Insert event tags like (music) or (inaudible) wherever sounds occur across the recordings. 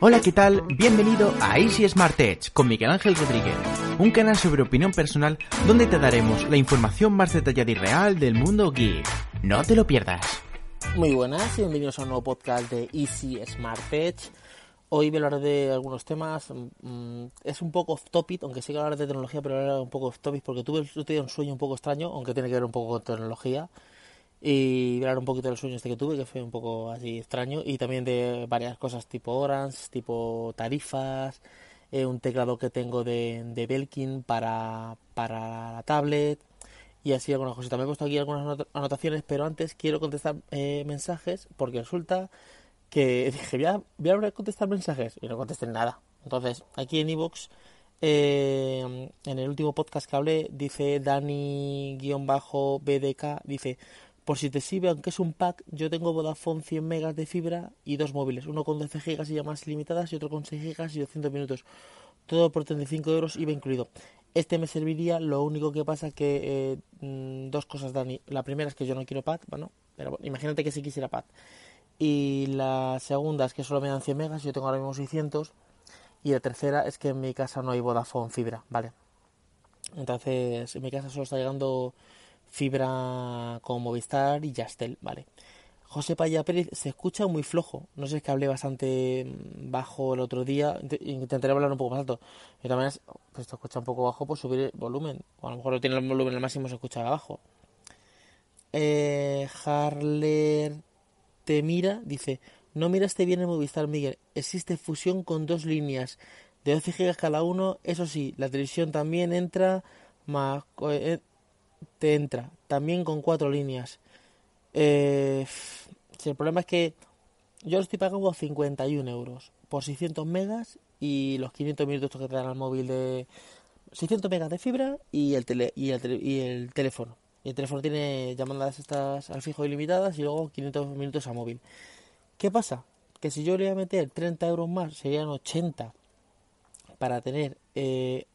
Hola, ¿qué tal? Bienvenido a Easy Smart Edge con Miguel Ángel Rodríguez, un canal sobre opinión personal donde te daremos la información más detallada y real del mundo geek. No te lo pierdas. Muy buenas y bienvenidos a un nuevo podcast de Easy Smart Edge. Hoy voy a hablar de algunos temas. mm, Es un poco off topic, aunque sí que hablar de tecnología, pero ahora un poco off topic porque tuve un sueño un poco extraño, aunque tiene que ver un poco con tecnología. Y hablar un poquito del sueño este que tuve, que fue un poco así extraño. Y también de varias cosas tipo Orange, tipo tarifas, eh, un teclado que tengo de, de Belkin para, para la tablet y así algunas cositas. Me he puesto aquí algunas anot- anotaciones, pero antes quiero contestar eh, mensajes porque resulta que (laughs) dije, voy a, voy a contestar mensajes y no contesté nada. Entonces, aquí en iVoox, eh, en el último podcast que hablé, dice Dani-BDK, dice, por si te sirve, aunque es un pack, yo tengo Vodafone 100 megas de fibra y dos móviles, uno con 12 gigas y llamadas ilimitadas y otro con 6 gigas y 200 minutos. Todo por 35 euros IVA incluido. Este me serviría, lo único que pasa que eh, mm, dos cosas, Dani. La primera es que yo no quiero pad, bueno, pero imagínate que si quisiera pad. Y la segunda es que solo me dan 100 megas, yo tengo ahora mismo 600. Y la tercera es que en mi casa no hay Vodafone fibra, ¿vale? Entonces, en mi casa solo está llegando fibra con Movistar y Yastel, ¿vale? José Paya Pérez se escucha muy flojo. No sé, es que hablé bastante bajo el otro día. Int- Intentaré hablar un poco más alto. De todas maneras, pues se escucha un poco bajo, pues subir el volumen. O a lo mejor no tiene el volumen al máximo, se escucha abajo. Eh, Harler te mira, dice, no miraste bien el Movistar, Miguel. Existe fusión con dos líneas de 12 gigas cada uno. Eso sí, la televisión también entra, más, eh, te entra, también con cuatro líneas. Eh, el problema es que yo lo estoy pagando 51 euros por 600 megas y los 500 minutos que te dan al móvil de 600 megas de fibra y el, tele, y el, y el teléfono. Y el teléfono tiene llamadas estas al fijo ilimitadas y luego 500 minutos a móvil. ¿Qué pasa? Que si yo le voy a meter 30 euros más, serían 80 para tener eh,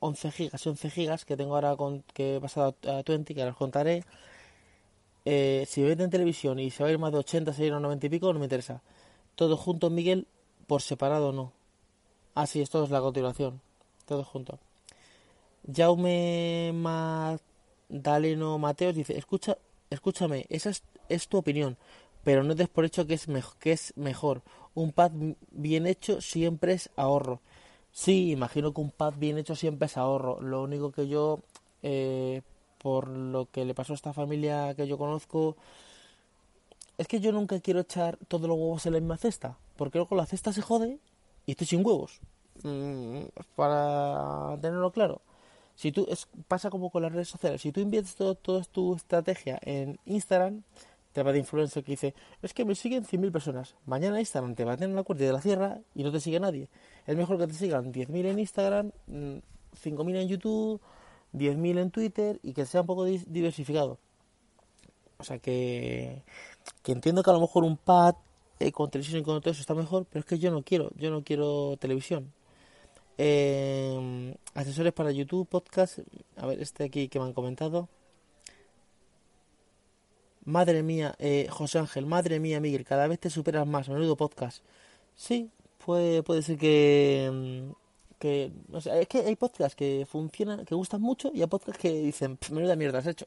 11 gigas y 11 gigas que tengo ahora con, que he pasado a, a 20, que ahora os contaré. Eh, si meten en televisión y se va a ir más de 80, se va a ir a 90 y pico, no me interesa. Todo junto, Miguel, por separado no. Ah, sí, esto es la continuación. Todo junto. Jaume Magdaleno Mateos dice, escucha, escúchame, esa es, tu opinión, pero no des por hecho que es, que es mejor. Un pad bien hecho siempre es ahorro. Sí, imagino que un pad bien hecho siempre es ahorro. Lo único que yo, eh, por lo que le pasó a esta familia que yo conozco, es que yo nunca quiero echar todos los huevos en la misma cesta, porque luego la cesta se jode y estoy sin huevos. Mm, para tenerlo claro. Si tú, es, pasa como con las redes sociales, si tú inviertes toda tu estrategia en Instagram, te va de influencer que dice, es que me siguen 100.000 personas. Mañana Instagram te va a tener la cuenta de la sierra y no te sigue nadie. Es mejor que te sigan 10.000 en Instagram, mm, 5.000 en YouTube, 10.000 en Twitter y que sea un poco diversificado. O sea que, que entiendo que a lo mejor un pad eh, con televisión y con todo eso está mejor, pero es que yo no quiero, yo no quiero televisión. Eh, asesores para YouTube, podcast, a ver, este aquí que me han comentado. Madre mía, eh, José Ángel, madre mía, Miguel, cada vez te superas más, menudo podcast. Sí, puede, puede ser que, mm, que, o sea, es que hay podcasts que funcionan, que gustan mucho y hay podcasts que dicen, "Pff, menuda mierda has hecho.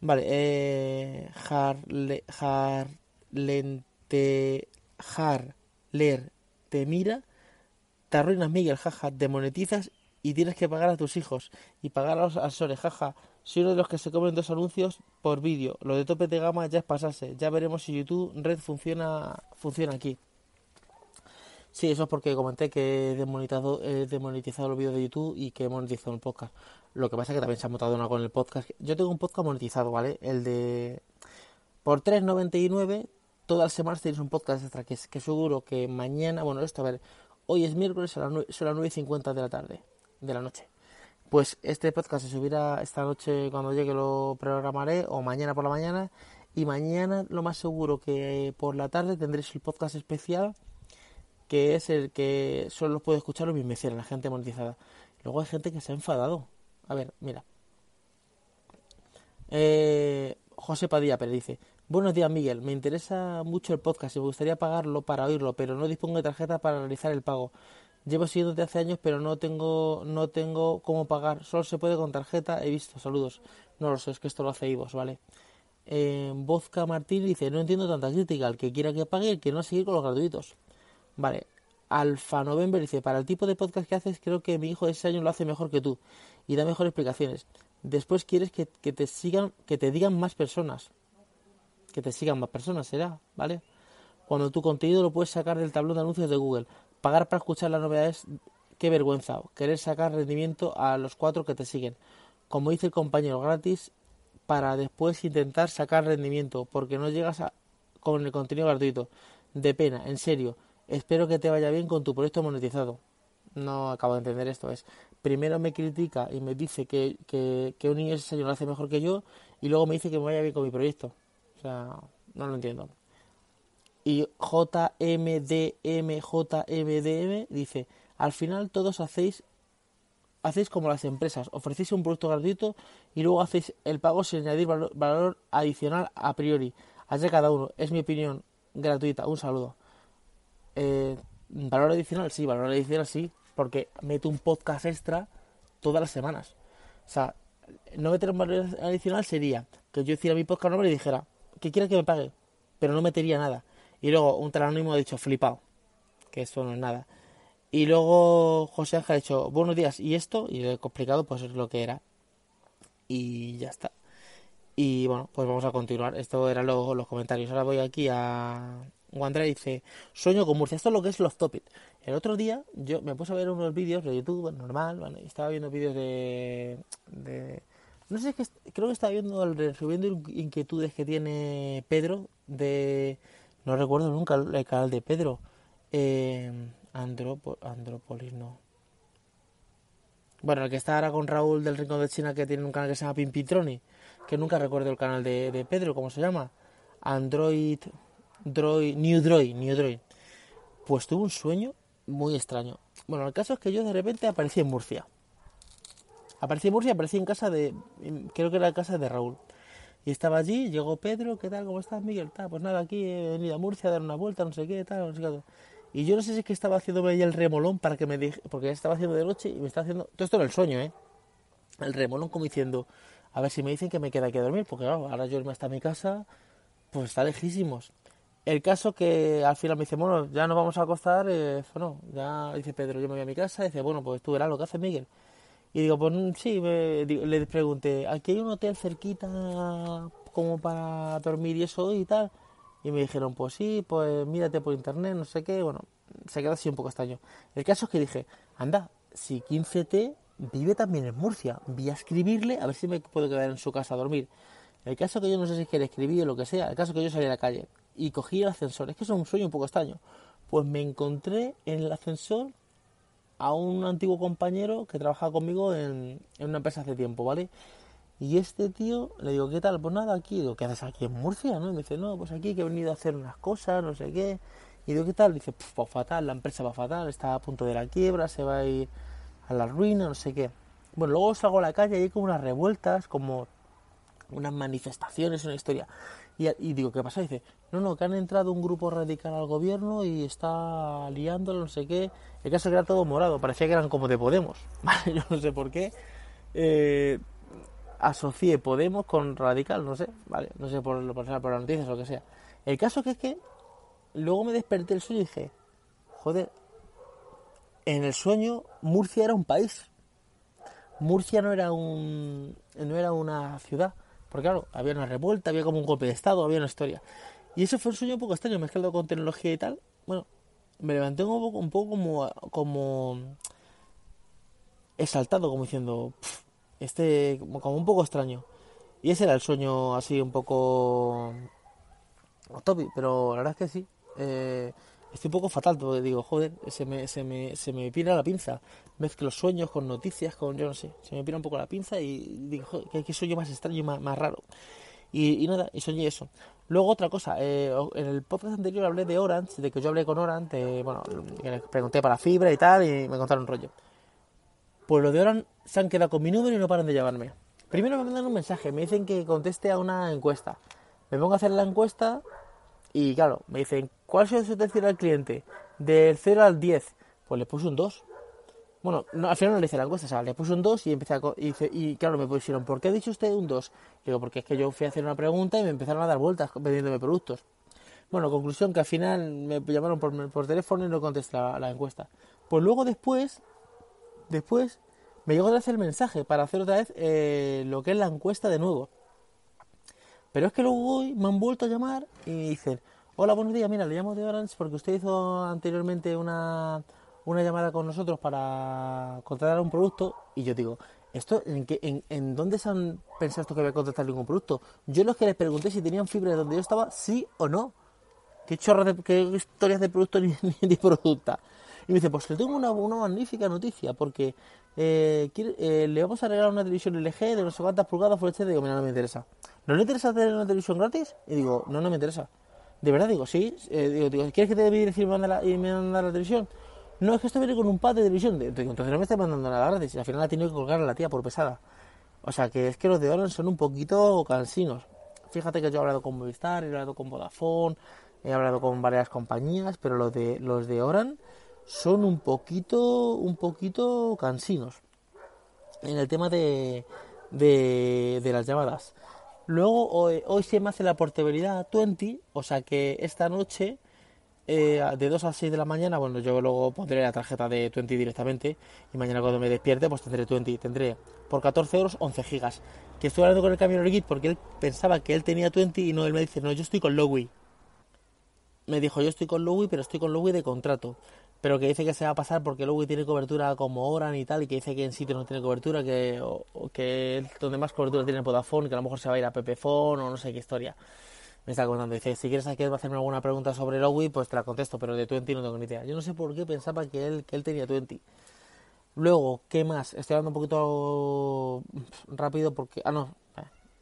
Vale, eh, Harle, Harlente, Harler, te mira, te arruinas Miguel, jaja, demonetizas y tienes que pagar a tus hijos y pagar a los asesores, jaja. Soy uno de los que se comen dos anuncios por vídeo. Lo de tope de gama ya es pasarse. Ya veremos si YouTube Red funciona, funciona aquí. Sí, eso es porque comenté que he demonetizado, he demonetizado los vídeos de YouTube y que he monetizado el podcast. Lo que pasa es que también se ha montado una con el podcast. Yo tengo un podcast monetizado, ¿vale? El de... Por 3.99 todas las semanas tenéis un podcast extra que, que seguro que mañana... Bueno, esto a ver... Hoy es miércoles, a las 9, son las 9.50 de la tarde, de la noche. Pues este podcast se subirá esta noche cuando llegue lo programaré o mañana por la mañana y mañana lo más seguro que por la tarde tendréis el podcast especial que es el que solo puede escuchar los mecenas, la gente monetizada. Luego hay gente que se ha enfadado. A ver, mira. Eh, José Padilla Pérez dice, Buenos días, Miguel. Me interesa mucho el podcast y me gustaría pagarlo para oírlo, pero no dispongo de tarjeta para realizar el pago. Llevo siguiéndote hace años, pero no tengo, no tengo cómo pagar. Solo se puede con tarjeta. He visto. Saludos. No lo sé, es que esto lo hace Ivos, ¿vale? Eh, Vodka Martín dice, no entiendo tanta crítica. El que quiera que pague, el que no seguir con los gratuitos. Vale. Alfa November dice, para el tipo de podcast que haces, creo que mi hijo de ese año lo hace mejor que tú y da mejores explicaciones. Después quieres que, que te sigan, que te digan más personas que te sigan más personas, será, ¿vale? Cuando tu contenido lo puedes sacar del tablón de anuncios de Google. Pagar para escuchar las novedades, qué vergüenza. Querer sacar rendimiento a los cuatro que te siguen. Como dice el compañero, gratis para después intentar sacar rendimiento, porque no llegas a, con el contenido gratuito. De pena, en serio. Espero que te vaya bien con tu proyecto monetizado. No acabo de entender esto. Es primero me critica y me dice que, que, un niño ese lo hace mejor que yo y luego me dice que me vaya bien con mi proyecto sea, no lo entiendo. Y JMDMJMDM dice, al final todos hacéis hacéis como las empresas, ofrecéis un producto gratuito y luego hacéis el pago sin añadir valor, adicional a priori. Allá cada uno, es mi opinión gratuita, un saludo. Eh, valor adicional, sí, valor adicional sí, porque meto un podcast extra todas las semanas. O sea, no meter un valor adicional sería que yo hiciera mi podcast nombre y dijera, que quiera que me pague, pero no metería nada. Y luego un anónimo ha dicho flipado, que eso no es nada. Y luego José Ángel ha dicho buenos días y esto, y le he explicado pues es lo que era. Y ya está. Y bueno, pues vamos a continuar. Esto eran los, comentarios. Ahora voy aquí a Wandra dice, sueño con Murcia. Esto es lo que es los Topit. El otro día yo me puse a ver unos vídeos de YouTube, normal, bueno, estaba viendo vídeos de, de no sé, creo que estaba viendo resumiendo inquietudes que tiene Pedro de... No recuerdo nunca el canal de Pedro. Eh, Andrópolis, no. Bueno, el que está ahora con Raúl del Rincón de China que tiene un canal que se llama Pimpitroni. Que nunca recuerdo el canal de Pedro, ¿cómo se llama? Android... Droid, New Droid, New Droid. Pues tuve un sueño muy extraño. Bueno, el caso es que yo de repente aparecí en Murcia. Aparecí en Murcia, aparecí en casa de, creo que era casa de Raúl. Y estaba allí, llegó Pedro, ¿qué tal? ¿Cómo estás, Miguel? pues nada, aquí he venido a Murcia a dar una vuelta, no sé qué, tal, no sé qué. Y yo no sé si es que estaba haciéndome ahí el remolón para que me dije, porque estaba haciendo de noche y me estaba haciendo, todo esto en el sueño, ¿eh? El remolón como diciendo, a ver si me dicen que me queda aquí a dormir, porque claro, ahora yo irme hasta mi casa, pues está lejísimos. El caso que al final me dice, bueno, ya nos vamos a acostar, eh, bueno, ya dice Pedro, yo me voy a mi casa, dice, bueno, pues tú verás lo que hace Miguel. Y digo, pues mm, sí, le pregunté, ¿aquí hay un hotel cerquita como para dormir y eso y tal? Y me dijeron, pues sí, pues mírate por internet, no sé qué. Bueno, se quedó así un poco extraño. El caso es que dije, anda, si 15T vive también en Murcia, voy a escribirle a ver si me puedo quedar en su casa a dormir. El caso que yo no sé si quiere escribir o lo que sea, el caso que yo salí a la calle y cogí el ascensor, es que es un sueño un poco extraño. Pues me encontré en el ascensor a un antiguo compañero que trabajaba conmigo en, una empresa hace tiempo, ¿vale? Y este tío, le digo, ¿qué tal? Pues nada, aquí, digo, ¿qué haces aquí en Murcia? ¿no? Y me dice, no, pues aquí que he venido a hacer unas cosas, no sé qué. Y digo, ¿qué tal? dice, pues fatal, la empresa va fatal, está a punto de la quiebra, se va a ir a la ruina, no sé qué. Bueno, luego salgo a la calle y hay como unas revueltas, como unas manifestaciones, una historia. Y, digo, ¿qué pasa? dice, no, no, que han entrado un grupo radical al gobierno y está liándolo, no sé qué. El caso es que era todo morado, parecía que eran como de Podemos. (laughs) Yo no sé por qué. Eh, asocié Podemos con radical, no sé, vale, no sé por, por, por las noticias o lo que sea. El caso que es que luego me desperté el sueño y dije, joder, en el sueño Murcia era un país. Murcia no era un no era una ciudad. Porque claro, había una revuelta, había como un golpe de estado, había una historia. Y eso fue un sueño un poco extraño, mezclado con tecnología y tal. Bueno, me levanté un poco, un poco como, como exaltado, como diciendo, este, como un poco extraño. Y ese era el sueño así un poco topi, pero la verdad es que sí. Eh, estoy un poco fatal, porque digo, joder, se me, se me, se me pira la pinza. Mezclo sueños con noticias, con yo no sé, se me pira un poco la pinza y digo, joder, sueño más extraño y más, raro. Y, nada, y soñé eso. Luego otra cosa, eh, en el podcast anterior hablé de Orange, de que yo hablé con Orange, bueno, les pregunté para fibra y tal, y me contaron rollo. Pues lo de Orange se han quedado con mi número y no paran de llamarme. Primero me mandan un mensaje, me dicen que conteste a una encuesta. Me pongo a hacer la encuesta y claro, me dicen, ¿cuál es su atención al cliente? Del 0 al 10. Pues le puse un 2. Bueno, no, al final no le hice la encuesta, o sea, le puse un 2 y empecé a, y, y, claro, me pusieron, ¿por qué ha dicho usted un 2? Digo, porque es que yo fui a hacer una pregunta y me empezaron a dar vueltas vendiéndome productos. Bueno, conclusión que al final me llamaron por, teléfono y no contesté la, encuesta. Pues luego después, después, me llegó a hacer el mensaje para hacer otra vez eh, lo que es la encuesta de nuevo. Pero es que luego me han vuelto a llamar y me dicen, hola, buenos días, mira, le llamo de Orange porque usted hizo anteriormente una una llamada con nosotros para contratar un producto y yo digo, ¿esto en, qué, en, en dónde se han pensado esto que voy a contratar ningún producto? Yo los que les pregunté si tenían fibra de donde yo estaba, sí o no. ¿Qué chorras de qué historias de producto (laughs) ni, de producto? Y me dice, pues le tengo una, una magnífica noticia, porque eh, eh, le vamos a regalar una televisión LG de no sé cuántas pulgadas Full HD. Digo, mira, no me interesa. ¿No le interesa tener una televisión gratis? Y digo, no, no me interesa. De verdad, digo, sí. Eh, digo, digo, ¿quieres que te dé y me la, la televisión? No, es que esto viene con un pad de televisión. Entonces no me está mandando nada gratis. Y al final la tiene que colgar a la tía por pesada. O sea que es que los de Orange son un poquito cansinos. Fíjate que yo he hablado con Movistar, he hablado con Vodafone, he hablado con varias compañías, pero los de los de Orange son un poquito, un poquito cansinos en el tema de, de, de las llamadas. Luego hoy, se me hace la portabilidad 20, o sea que esta noche eh, de 2 a 6 de la mañana, bueno, yo luego pondré la tarjeta de 20 directamente y mañana cuando me despierte pues tendré 20, tendré por 14 euros 11 gigas. Que estoy hablando con el camión Git porque él pensaba que él tenía 20 y no, él me dice, no, yo estoy con Lowy. Me dijo, yo estoy con Lowy, pero estoy con Lowy de contrato. Pero que dice que se va a pasar porque Lowy tiene cobertura como Oran y tal, y que dice que en sitio no tiene cobertura, que, o, que donde más cobertura tiene Vodafone, que a lo mejor se va a ir a Pepefone o no sé qué historia me está contando. Dice, si quieres hacerme alguna pregunta sobre Lowy, pues te la contesto, pero de Twenty no tengo ni idea. Yo no sé por qué pensaba que él, que él tenía Twenty. Luego, ¿qué más? Estoy hablando un poquito rápido porque... Ah, no,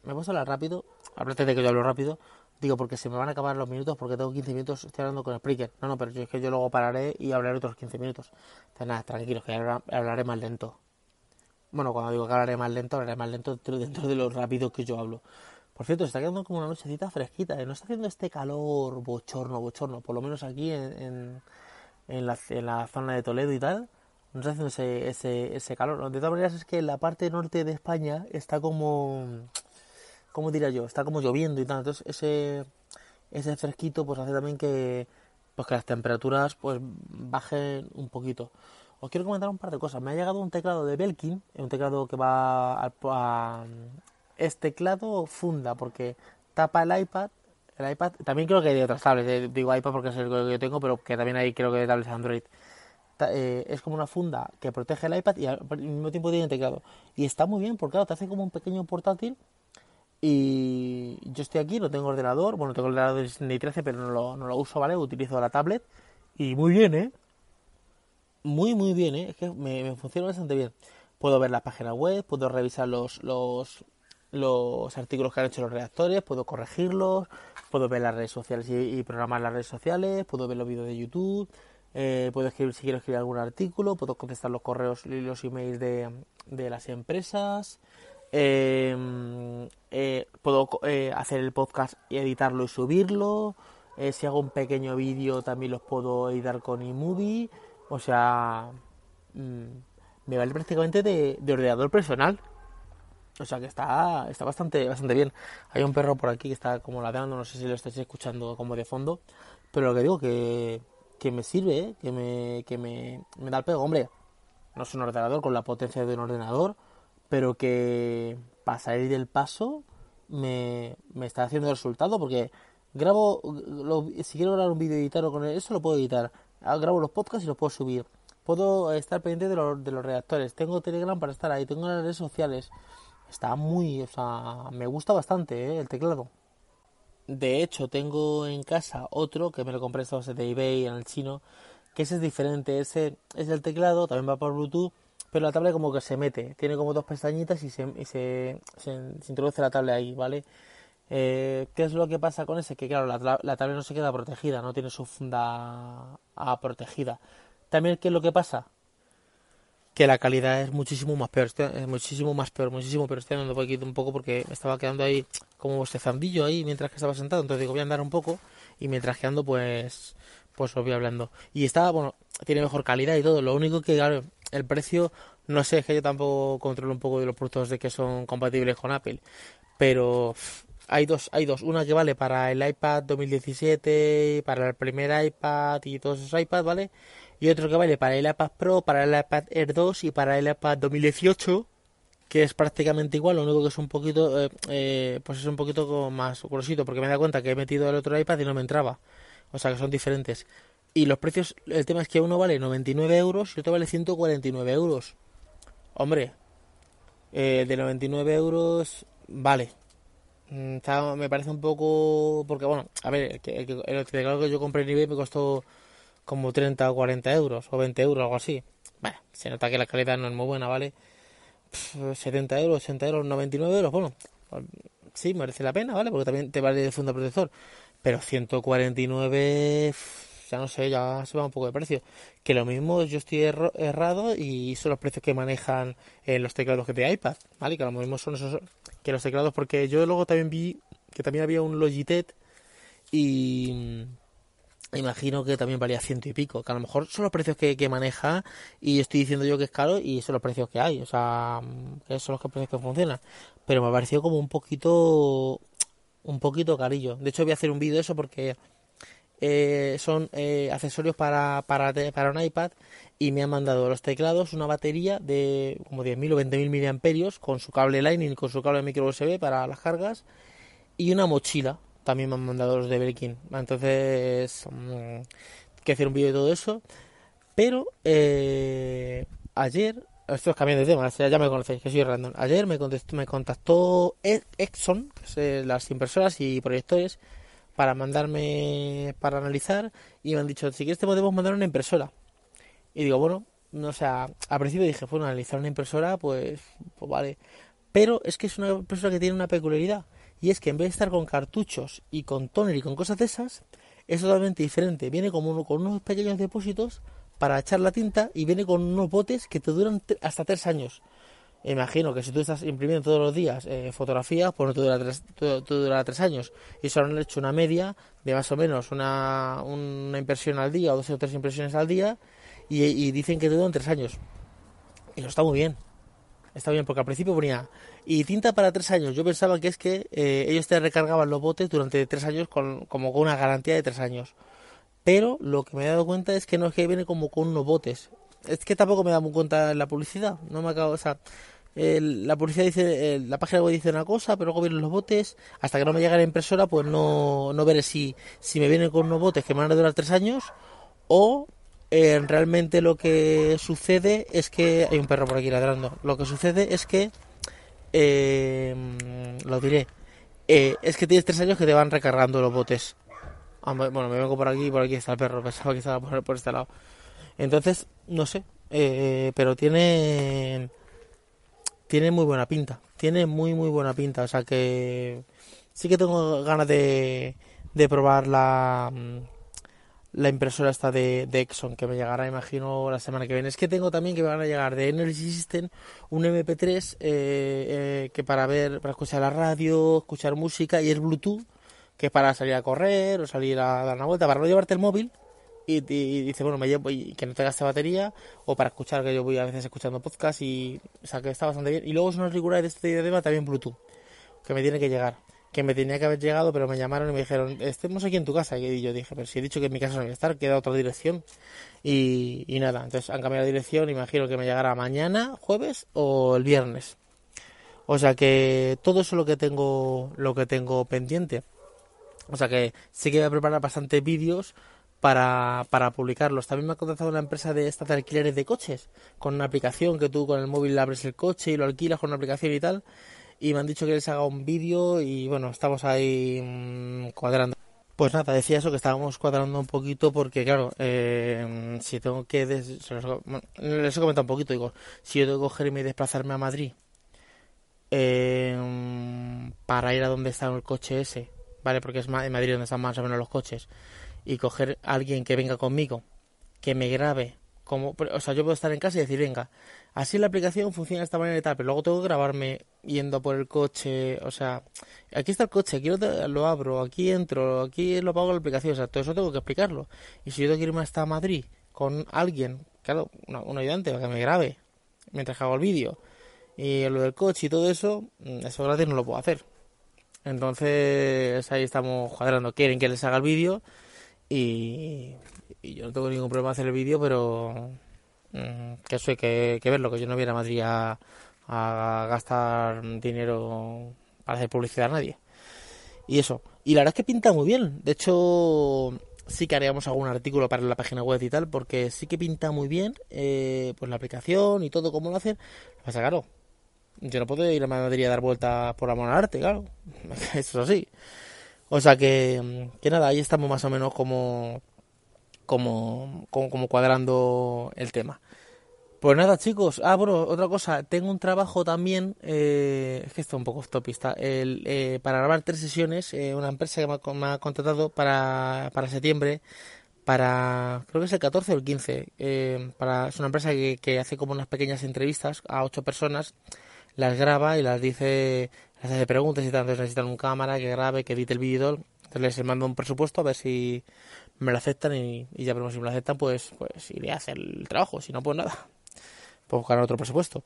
me voy a hablar rápido. Aparte de que yo hablo rápido, digo porque se me van a acabar los minutos porque tengo 15 minutos, estoy hablando con Spreaker. No, no, pero es que yo luego pararé y hablaré otros 15 minutos. Entonces, nada, tranquilos, que hablaré más lento. Bueno, cuando digo que hablaré más lento, hablaré más lento dentro de lo rápido que yo hablo. Por cierto, está quedando como una nochecita fresquita. ¿eh? No está haciendo este calor bochorno, bochorno. Por lo menos aquí en, en la, zona de Toledo y tal. No está haciendo ese, ese, ese calor. De todas maneras es que la parte norte de España está como... ¿Cómo diría yo? Está como lloviendo y tal. Entonces ese, ese fresquito pues hace también que, pues que las temperaturas pues bajen un poquito. Os quiero comentar un par de cosas. Me ha llegado un teclado de Belkin, un teclado que va a, es teclado funda porque tapa el iPad. El iPad también creo que hay de otras tablets, eh, digo iPad porque es el que yo tengo, pero que también hay creo que de tablets Android. Eh, es como una funda que protege el iPad y al mismo tiempo tiene teclado. Y está muy bien porque claro, te hace como un pequeño portátil. Y yo estoy aquí, no tengo ordenador, bueno, tengo el ordenador de 13, pero no lo, no lo uso, ¿vale? Utilizo la tablet. Y muy bien, ¿eh? Muy, muy bien, ¿eh? Es que me, funciona bastante bien. Puedo ver la página web, puedo revisar los, los, los artículos que han hecho los redactores, puedo corregirlos, puedo ver las redes sociales y, programar las redes sociales, puedo ver los vídeos de YouTube, eh, puedo escribir si quiero escribir algún artículo, puedo contestar los correos y los emails de, de las empresas, em, eh, puedo eh, hacer el podcast y editarlo y subirlo, si hago un pequeño vídeo también los puedo editar con iMovie, o sea, mm, me vale prácticamente de, de ordenador personal. O sea que está, está bastante, bastante bien. Hay un perro por aquí que está como ladrando, no sé si lo estáis escuchando como de fondo. Pero lo que digo que, que me sirve, ¿eh? que, me, que me da el pego. Hombre, no es un ordenador con la potencia de un ordenador, pero que para salir del paso me, me está haciendo resultado porque grabo, si quiero grabar un vídeo editarlo con eso lo puedo editar. Ah, grabo los podcasts y los puedo subir. Puedo estar pendiente de los, de los redactores. Tengo Telegram para estar ahí. Tengo las redes sociales. Está muy, o sea, me gusta bastante ¿eh? el teclado. De hecho, tengo en casa otro que me lo compré esta de eBay en el chino, que ese es diferente. Ese es el teclado, también va por Bluetooth, pero la tablet como que se mete. Tiene como dos pestañitas y se, introduce la tablet ahí, ¿vale? Eh, ¿Qué es lo que pasa con ese? Que claro, la, la tablet no se queda protegida, no tiene su funda protegida. También, ¿qué es lo que pasa? que la calidad es muchísimo más peor, es muchísimo más peor, muchísimo peor. Estoy andando aquí un poco porque me estaba quedando ahí como este zambillo ahí mientras que estaba sentado, entonces digo voy a andar un poco y mientras que ando pues pues os voy hablando. Y está, bueno, tiene mejor calidad y todo, lo único que claro, el precio no sé, es que yo tampoco controlo un poco de los productos de que son compatibles con Apple, pero hay dos, hay dos, una que vale para el iPad 2017, para el primer iPad y todos esos iPads, ¿vale? y otro que vale para el iPad Pro, para el iPad Air 2 y para el iPad 2018 que es prácticamente igual, lo único que es un poquito, eh, eh, pues es un poquito más grosito, porque me dado cuenta que he metido el otro iPad y no me entraba. O sea que son diferentes. Y los precios, el tema es que uno vale 99 euros y otro vale 149 euros. Hombre, eh, de 99 euros, vale. Mm, me parece un poco, porque bueno, a ver, el, el, que yo compré en eBay me costó como 30 o 40 euros o 20 euros, algo así. Bueno, se nota que la calidad no es muy buena, ¿vale? 70 euros, 80 euros, 99 euros, bueno, sí, merece la pena, ¿vale? Porque también te vale de funda protector. Pero 149, no sé, ya se va un poco de precio. Que lo mismo yo estoy errado y son los precios que manejan eh, los teclados que de iPad, ¿vale? Que lo mismo son esos que los teclados, porque yo luego también vi que también había un Logitech y imagino que también valía ciento y pico, que a lo mejor son los precios que, maneja y estoy diciendo yo que es caro y son los precios que hay, o sea, que son los precios que funcionan, pero me ha parecido como un poquito, un poquito carillo. De hecho voy a hacer un vídeo de eso porque eh, son eh, accesorios para, para, para un iPad y me han mandado los teclados, una batería de como 10.000 o 20.000 miliamperios con su cable Lightning, con su cable micro USB para las cargas y una mochila también me han mandado los de Belkin. Entonces, mmm, que hacer un vídeo de todo eso. Pero eh, ayer, esto es cambiando de tema, ya me conocéis, que soy random. Ayer me contactó, me contactó Exxon, las impresoras y proyectores, para mandarme para analizar y me han dicho, si quieres te podemos mandar una impresora. Y digo, bueno, no o sea, al principio dije, bueno, analizar una impresora, pues, pues vale. Pero es que es una impresora que tiene una peculiaridad y es que en vez de estar con cartuchos y con toner y con cosas de esas, es totalmente diferente. Viene como con unos pequeños depósitos para echar la tinta y viene con unos botes que te duran hasta tres años. Imagino que si tú estás imprimiendo todos los días eh, fotografías, pues no te dura, tres, te, tres años. Y solo han hecho una media de más o menos una, una impresión al día o dos o tres impresiones al día y, dicen que te duran tres años. Y eso está muy bien. Está bien, porque al principio ponía y tinta para tres años. Yo pensaba que es que eh, ellos te recargaban los botes durante tres años con, como con una garantía de tres años. Pero lo que me he dado cuenta es que no es que viene como con unos botes. Es que tampoco me he dado cuenta en la publicidad. No me acabo, o sea, la publicidad dice, la página web dice una cosa, pero luego vienen los botes. Hasta que no me llegue la impresora, pues no, no veré si, si me vienen con unos botes que me van a durar tres años o eh, realmente lo que sucede es que hay un perro por aquí ladrando. Lo que sucede es que eh, lo diré. Eh, es que tienes tres años que te van recargando los botes. Ah, bueno, me vengo por aquí y por aquí está el perro. Pensaba que estaba por, por este lado. Entonces, no sé. pero tiene. Tiene muy buena pinta. Tiene muy, muy buena pinta. O sea que. Sí que tengo ganas de, de probar la la impresora esta de, de, Exxon que me llegará imagino la semana que viene es que tengo también que me van a llegar de Energy System un MP3 eh, eh, que para ver para escuchar la radio escuchar música y es Bluetooth que para salir a correr o salir a dar una vuelta para no llevarte el móvil y, dice bueno me llevo y que no te gaste batería o para escuchar que yo voy a veces escuchando podcast y o sea que está bastante bien y luego una auriculares de este tema también Bluetooth que me tiene que llegar que me tenía que haber llegado, pero me llamaron y me dijeron, estemos aquí en tu casa. Y yo dije, pero si he dicho que en mi casa no voy a estar, queda otra dirección. Y, y nada, entonces han cambiado de dirección, imagino que me llegará mañana, jueves o el viernes. O sea que todo eso es lo que tengo, lo que tengo pendiente. O sea que sí que voy a preparar bastantes vídeos para, para publicarlos. También me ha contactado una empresa de estas de alquileres de coches, con una aplicación que tú con el móvil abres el coche y lo alquilas con una aplicación y tal y me han dicho que les haga un vídeo y bueno, estamos ahí mm, cuadrando. Pues nada, decía eso, que estábamos cuadrando un poquito porque, claro, eh, si tengo que... les he comentado un poquito, digo, si yo tengo que cogerme y desplazarme a Madrid eh, para ir a donde está el coche ese, ¿vale? Porque es en Madrid donde están más o menos los coches, y coger a alguien que venga conmigo, que me grabe como, o sea, yo puedo estar en casa y decir, venga, así la aplicación funciona de esta manera y tal, pero luego tengo que grabarme yendo por el coche, o sea, aquí está el coche, aquí lo, abro, aquí entro, aquí lo pago la aplicación, o sea, todo eso tengo que explicarlo. Y si yo tengo que irme hasta Madrid con alguien, claro, un ayudante para que me grabe mientras hago el vídeo, y lo del coche y todo eso, mm, eso gratis no lo puedo hacer. Entonces ahí estamos cuadrando. Quieren que les haga el vídeo y, yo no tengo ningún problema hacer el vídeo, pero mm, que eso hay que, verlo, que yo no viera a Madrid a, gastar dinero para hacer publicidad a nadie. Y eso. Y la verdad es que pinta muy bien. De hecho, sí que haríamos algún artículo para la página web y tal, porque sí que pinta muy bien eh, pues la aplicación y todo como lo hacen. Lo pasa, claro, yo no puedo ir a Madrid a dar vueltas por amor al arte, claro. (laughs) Eso es así. O sea que, que nada, ahí estamos más o menos como, como, como, cuadrando el tema. Pues nada, chicos. Ah, bueno, otra cosa. Tengo un trabajo también. Eh, es que está un poco topista. El, eh, para grabar tres sesiones. Eh, una empresa que me ha, contratado para, para septiembre. Para. Creo que es el 14 o el 15. Eh, es una empresa que, que hace como unas pequeñas entrevistas a ocho personas las graba y las dice, las hace preguntas y tal, entonces necesitan un cámara que grabe, que edite el vídeo, entonces les mando un presupuesto a ver si me lo aceptan y, ya veremos si me lo aceptan, pues, pues iré a hacer el trabajo, si no, pues nada, puedo buscar otro presupuesto.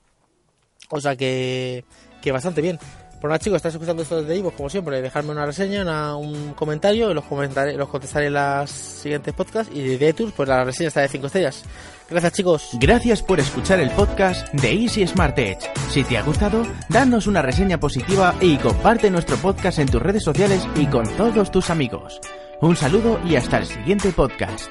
O sea que, que bastante bien. Pues nada, chicos, estáis escuchando esto desde Ivo, como siempre, dejadme una reseña, un comentario, los comentaré, los contestaré en las siguientes podcasts, y de iTunes, pues la reseña está de 5 estrellas. Gracias, chicos. Gracias por escuchar el podcast de Easy Smart Edge. Si te ha gustado, danos una reseña positiva y comparte nuestro podcast en tus redes sociales y con todos tus amigos. Un saludo y hasta el siguiente podcast.